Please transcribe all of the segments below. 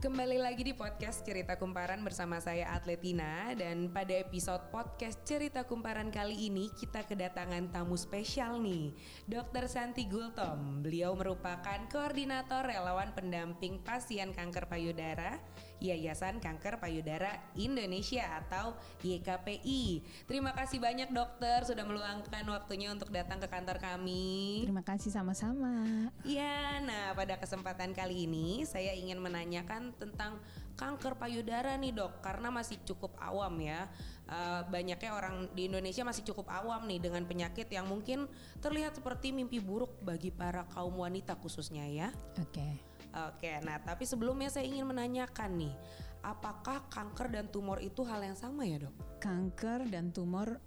Kembali lagi di podcast Cerita Kumparan bersama saya Atletina dan pada episode podcast Cerita Kumparan kali ini kita kedatangan tamu spesial nih, Dr. Santi Gultom. Beliau merupakan koordinator relawan pendamping pasien kanker payudara Yayasan Kanker Payudara Indonesia atau YKPI. Terima kasih banyak dokter sudah meluangkan waktunya untuk datang ke kantor kami. Terima kasih sama-sama. Ya, nah pada kesempatan kali ini saya ingin menanyakan tentang kanker payudara nih dok, karena masih cukup awam ya. Uh, banyaknya orang di Indonesia masih cukup awam nih dengan penyakit yang mungkin terlihat seperti mimpi buruk bagi para kaum wanita khususnya ya. Oke. Okay. Oke, nah tapi sebelumnya saya ingin menanyakan nih, apakah kanker dan tumor itu hal yang sama ya dok? Kanker dan tumor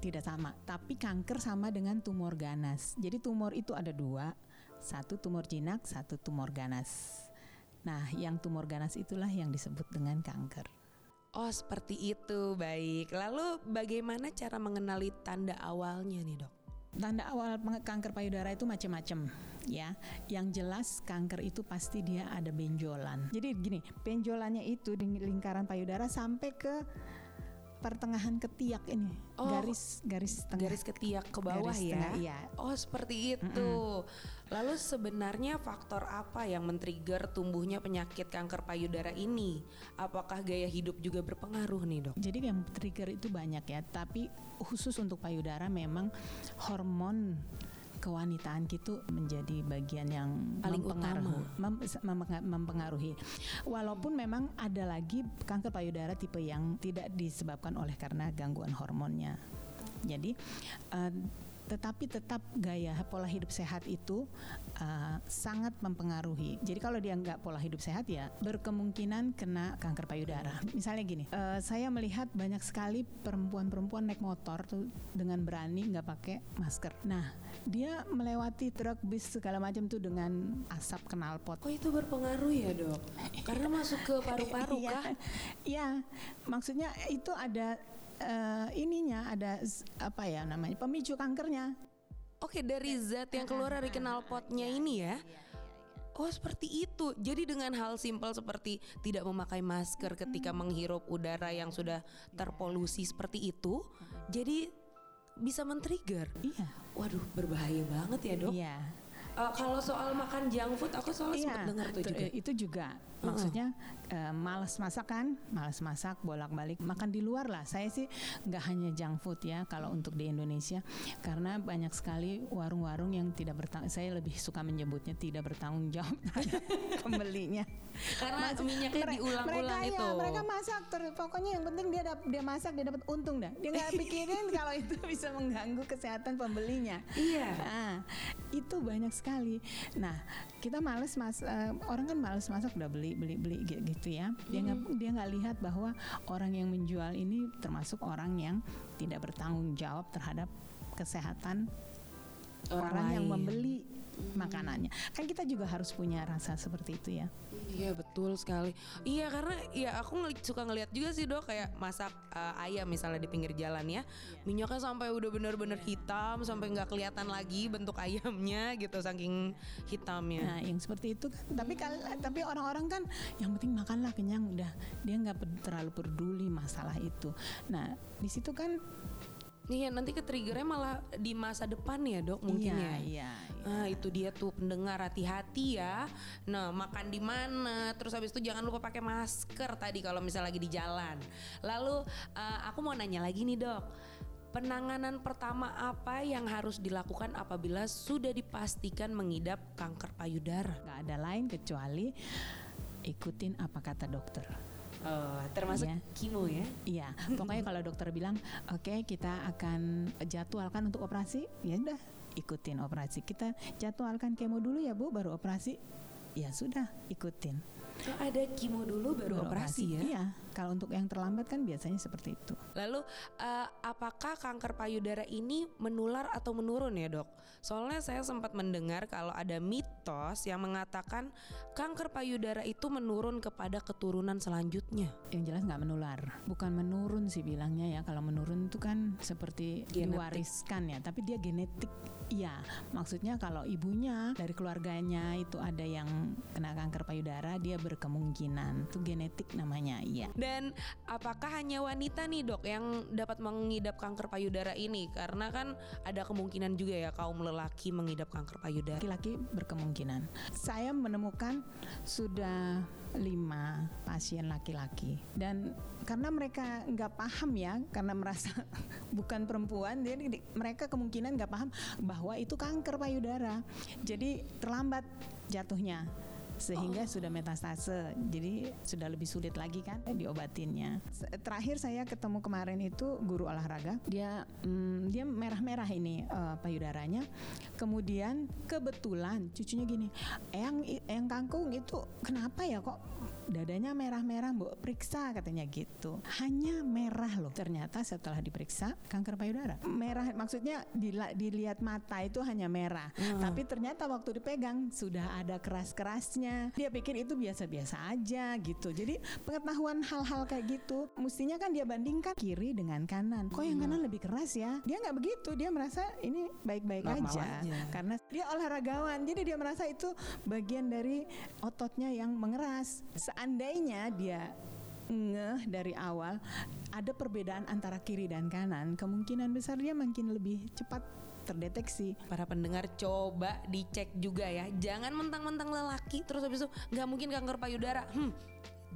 tidak sama, tapi kanker sama dengan tumor ganas. Jadi tumor itu ada dua, satu tumor jinak, satu tumor ganas. Nah, yang tumor ganas itulah yang disebut dengan kanker. Oh, seperti itu. Baik. Lalu bagaimana cara mengenali tanda awalnya nih, Dok? Tanda awal kanker payudara itu macam-macam ya. Yang jelas kanker itu pasti dia ada benjolan. Jadi gini, benjolannya itu di lingkaran payudara sampai ke pertengahan ketiak ini. Oh, garis garis tengah. Garis ketiak ke bawah garis ya? tengah, iya. oh seperti itu. Mm -mm. lalu sebenarnya faktor apa yang men-trigger tumbuhnya penyakit kanker payudara ini? Apakah gaya hidup juga berpengaruh nih dok? Jadi yang trigger itu banyak ya. Tapi khusus untuk payudara memang hormon kewanitaan itu menjadi bagian yang paling mempengaruhi, mem, mempengaruhi. Walaupun memang ada lagi kanker payudara tipe yang tidak disebabkan oleh karena gangguan hormonnya. Jadi uh, tetapi tetap gaya pola hidup sehat itu uh, sangat mempengaruhi. Jadi kalau dia nggak pola hidup sehat ya berkemungkinan kena kanker payudara. Misalnya gini, uh, saya melihat banyak sekali perempuan-perempuan naik motor tuh dengan berani nggak pakai masker. Nah, dia melewati truk bis segala macam tuh dengan asap knalpot. Oh itu berpengaruh ya dok? Karena masuk ke paru-paru iya. kah? Iya, maksudnya itu ada uh, ininya ada apa ya namanya pemicu kankernya. Oke dari zat yang keluar dari knalpotnya iya, ini ya. Iya, iya, oh seperti itu. Jadi dengan hal simpel seperti tidak memakai masker ketika menghirup udara yang sudah terpolusi seperti itu, jadi bisa men-trigger. Iya. Waduh, berbahaya banget ya, Dok. Iya. Uh, kalau soal makan junk food, aku soal iya, sempat dengar tuh juga. Itu juga, maksudnya uh, malas masak kan, malas masak, bolak-balik makan di luar lah. Saya sih nggak hanya junk food ya, kalau untuk di Indonesia, karena banyak sekali warung-warung yang tidak bertanggung. Saya lebih suka menyebutnya tidak bertanggung jawab pembelinya. Karena Mas, minyaknya diulang-ulang itu. Ya, mereka masak terus, pokoknya yang penting dia dia masak dia dapat untung dah. Dia nggak pikirin kalau itu bisa mengganggu kesehatan pembelinya. Iya. Nah, itu banyak sekali. Nah, kita males mas uh, orang kan males masak udah beli beli beli gitu ya. Dia nggak hmm. dia nggak lihat bahwa orang yang menjual ini termasuk orang yang tidak bertanggung jawab terhadap kesehatan orang, orang yang membeli makanannya. Kan kita juga harus punya rasa seperti itu ya. Iya betul sekali. Iya karena ya aku ngel suka ngeliat juga sih dok kayak masak uh, ayam misalnya di pinggir jalan ya, minyaknya sampai udah bener-bener hitam sampai nggak kelihatan lagi bentuk ayamnya gitu saking hitamnya. Nah yang seperti itu kan. Tapi kal tapi orang-orang kan yang penting makanlah kenyang udah dia nggak terlalu peduli masalah itu. Nah di situ kan Iya nanti ke triggernya malah di masa depan ya dok mungkin iya, ya. Iya, iya. Ah itu dia tuh pendengar hati-hati ya. Nah makan di mana, terus habis itu jangan lupa pakai masker tadi kalau misalnya lagi di jalan. Lalu uh, aku mau nanya lagi nih dok. Penanganan pertama apa yang harus dilakukan apabila sudah dipastikan mengidap kanker payudara? Gak ada lain kecuali ikutin apa kata dokter. Oh, termasuk ya. kimo ya? Iya. Pokoknya kalau dokter bilang, oke okay, kita akan jadwalkan untuk operasi, ya udah ikutin operasi. Kita jadwalkan kemo dulu ya bu, baru operasi. Ya sudah, ikutin. Oh, ada kimo dulu baru, baru operasi, operasi ya? Iya Kalau untuk yang terlambat kan biasanya seperti itu. Lalu uh, apakah kanker payudara ini menular atau menurun ya dok? Soalnya saya sempat mendengar kalau ada mitos yang mengatakan kanker payudara itu menurun kepada keturunan selanjutnya. Yang jelas nggak menular, bukan menurun sih bilangnya ya. Kalau menurun itu kan seperti genetik. diwariskan ya, tapi dia genetik. Iya, maksudnya kalau ibunya dari keluarganya itu ada yang kena kanker payudara, dia berkemungkinan itu genetik namanya, iya. Dan apakah hanya wanita nih dok yang dapat mengidap kanker payudara ini? Karena kan ada kemungkinan juga ya kaum lelaki mengidap kanker payudara. Laki-laki berkemungkinan. Saya menemukan sudah lima pasien laki-laki dan karena mereka nggak paham ya karena merasa bukan perempuan jadi mereka kemungkinan nggak paham bahwa itu kanker payudara jadi terlambat jatuhnya sehingga oh. sudah metastase. Jadi sudah lebih sulit lagi kan diobatinnya. Terakhir saya ketemu kemarin itu guru olahraga. Dia hmm, dia merah-merah ini uh, payudaranya. Kemudian kebetulan cucunya gini yang yang kangkung itu kenapa ya kok dadanya merah-merah bu periksa katanya gitu. Hanya merah loh. Ternyata setelah diperiksa kanker payudara. Merah maksudnya dilihat mata itu hanya merah. Hmm. tapi ternyata waktu dipegang sudah ada keras-kerasnya. Dia pikir itu biasa-biasa aja gitu. Jadi pengetahuan hal-hal kayak gitu mestinya kan dia bandingkan kiri dengan kanan. Kok yang kanan lebih keras ya? Dia nggak begitu. Dia merasa ini baik-baik aja. aja. Karena dia olahragawan. Jadi dia merasa itu bagian dari ototnya yang mengeras seandainya dia ngeh dari awal ada perbedaan antara kiri dan kanan kemungkinan besar dia makin lebih cepat terdeteksi. Para pendengar coba dicek juga ya. Jangan mentang-mentang lelaki terus habis itu nggak mungkin kanker payudara. Hmm,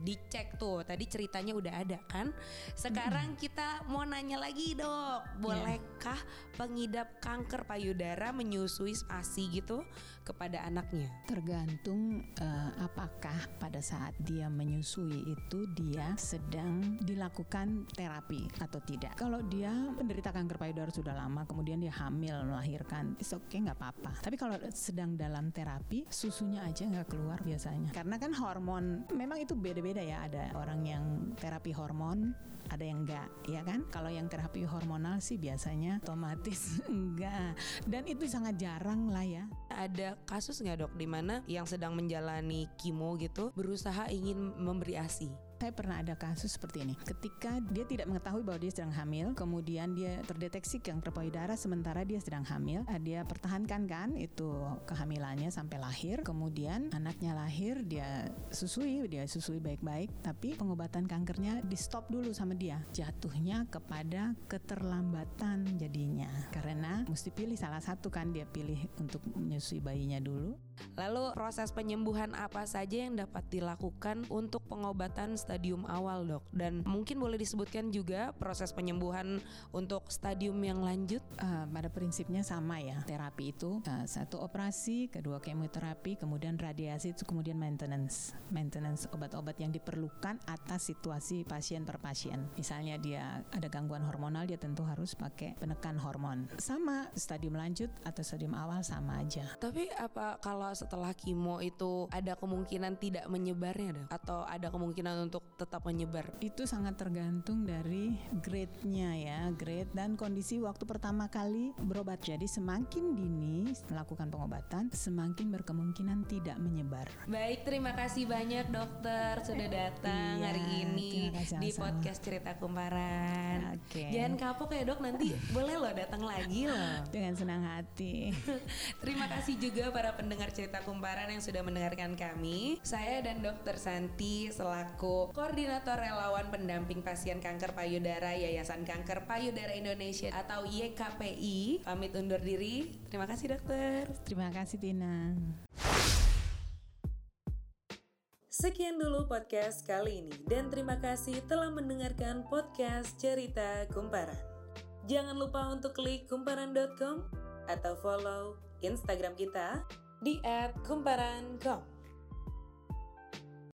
dicek tuh tadi ceritanya udah ada kan sekarang hmm. kita mau nanya lagi dok iya. bolehkah yeah. Pengidap kanker payudara menyusui asi gitu kepada anaknya? Tergantung uh, apakah pada saat dia menyusui itu dia sedang dilakukan terapi atau tidak. Kalau dia menderita kanker payudara sudah lama kemudian dia hamil melahirkan oke okay nggak apa-apa. Tapi kalau sedang dalam terapi susunya aja nggak keluar biasanya. Karena kan hormon memang itu beda beda ya. Ada orang yang terapi hormon ada yang enggak ya kan? Kalau yang terapi hormonal sih biasanya otomatis enggak. Dan itu sangat jarang lah ya. Ada kasus nggak dok di mana yang sedang menjalani kimo gitu berusaha ingin memberi asi saya pernah ada kasus seperti ini. Ketika dia tidak mengetahui bahwa dia sedang hamil, kemudian dia terdeteksi kanker payudara sementara dia sedang hamil, eh, dia pertahankan kan itu kehamilannya sampai lahir. Kemudian anaknya lahir, dia susui, dia susui baik-baik, tapi pengobatan kankernya di stop dulu sama dia. Jatuhnya kepada keterlambatan jadinya. Karena mesti pilih salah satu kan dia pilih untuk menyusui bayinya dulu. Lalu proses penyembuhan apa saja yang dapat dilakukan untuk pengobatan stadium awal dok? Dan mungkin boleh disebutkan juga proses penyembuhan untuk stadium yang lanjut? Uh, pada prinsipnya sama ya. Terapi itu uh, satu operasi kedua kemoterapi kemudian radiasi itu kemudian maintenance. Maintenance obat-obat yang diperlukan atas situasi pasien per pasien. Misalnya dia ada gangguan hormonal dia tentu harus pakai penekan hormon. Sama stadium lanjut atau stadium awal sama aja. Tapi apa kalau setelah kimo itu ada kemungkinan tidak menyebarnya dok atau ada kemungkinan untuk tetap menyebar? Itu sangat tergantung dari grade-nya ya, grade dan kondisi waktu pertama kali berobat. Jadi semakin dini melakukan pengobatan, semakin berkemungkinan tidak menyebar. Baik, terima kasih banyak dokter sudah datang iya, hari ini di podcast Cerita Kumparan. Okay. Jangan kapok ya dok, nanti boleh loh datang lagi loh. Dengan senang hati. terima kasih juga para pendengar Cerita Kumparan yang sudah mendengarkan kami. Saya dan dokter Santi selaku Koordinator Relawan Pendamping Pasien Kanker Payudara Yayasan Kanker Payudara Indonesia atau YKPI. Pamit undur diri. Terima kasih dokter. Terima kasih Tina. Sekian dulu podcast kali ini dan terima kasih telah mendengarkan podcast Cerita Kumparan. Jangan lupa untuk klik kumparan.com atau follow Instagram kita di @kumparan.com.